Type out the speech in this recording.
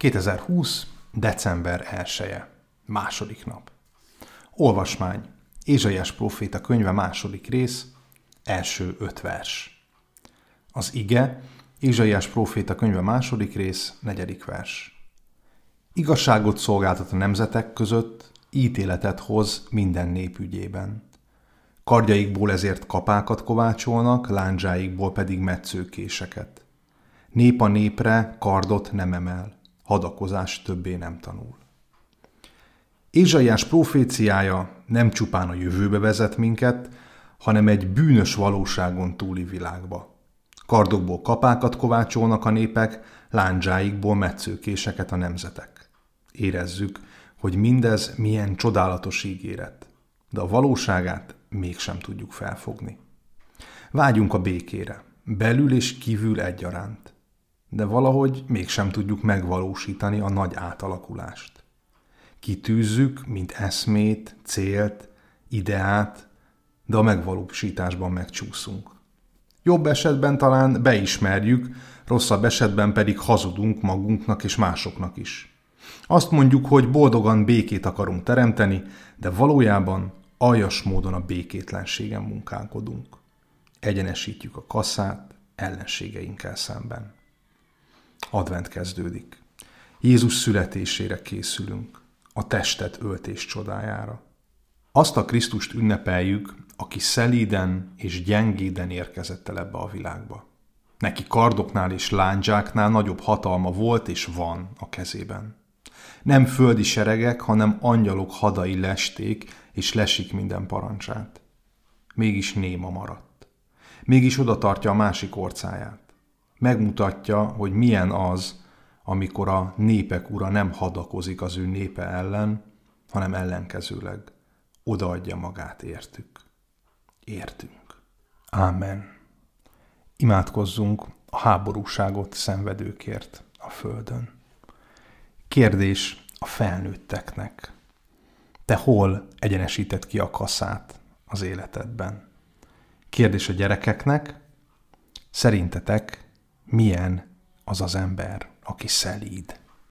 2020. december 1 -e, második nap. Olvasmány. Ézsaiás próféta könyve második rész, első öt vers. Az ige, Ézsaiás próféta könyve második rész, negyedik vers. Igazságot szolgáltat a nemzetek között, ítéletet hoz minden népügyében. Kardjaikból ezért kapákat kovácsolnak, lándzsáikból pedig metszőkéseket. Nép a népre kardot nem emel hadakozás többé nem tanul. Ézsaiás proféciája nem csupán a jövőbe vezet minket, hanem egy bűnös valóságon túli világba. Kardokból kapákat kovácsolnak a népek, lándzsáikból metszőkéseket a nemzetek. Érezzük, hogy mindez milyen csodálatos ígéret, de a valóságát mégsem tudjuk felfogni. Vágyunk a békére, belül és kívül egyaránt de valahogy mégsem tudjuk megvalósítani a nagy átalakulást. Kitűzzük, mint eszmét, célt, ideát, de a megvalósításban megcsúszunk. Jobb esetben talán beismerjük, rosszabb esetben pedig hazudunk magunknak és másoknak is. Azt mondjuk, hogy boldogan békét akarunk teremteni, de valójában aljas módon a békétlenségen munkálkodunk. Egyenesítjük a kaszát ellenségeinkkel szemben. Advent kezdődik. Jézus születésére készülünk, a testet öltés csodájára. Azt a Krisztust ünnepeljük, aki szelíden és gyengéden érkezett el ebbe a világba. Neki kardoknál és lándzsáknál nagyobb hatalma volt és van a kezében. Nem földi seregek, hanem angyalok hadai lesték, és lesik minden parancsát. Mégis néma maradt. Mégis oda tartja a másik orcáját megmutatja, hogy milyen az, amikor a népek ura nem hadakozik az ő népe ellen, hanem ellenkezőleg odaadja magát értük. Értünk. Ámen. Imádkozzunk a háborúságot szenvedőkért a Földön. Kérdés a felnőtteknek. Te hol egyenesített ki a kaszát az életedben? Kérdés a gyerekeknek. Szerintetek milyen az az ember, aki szelíd.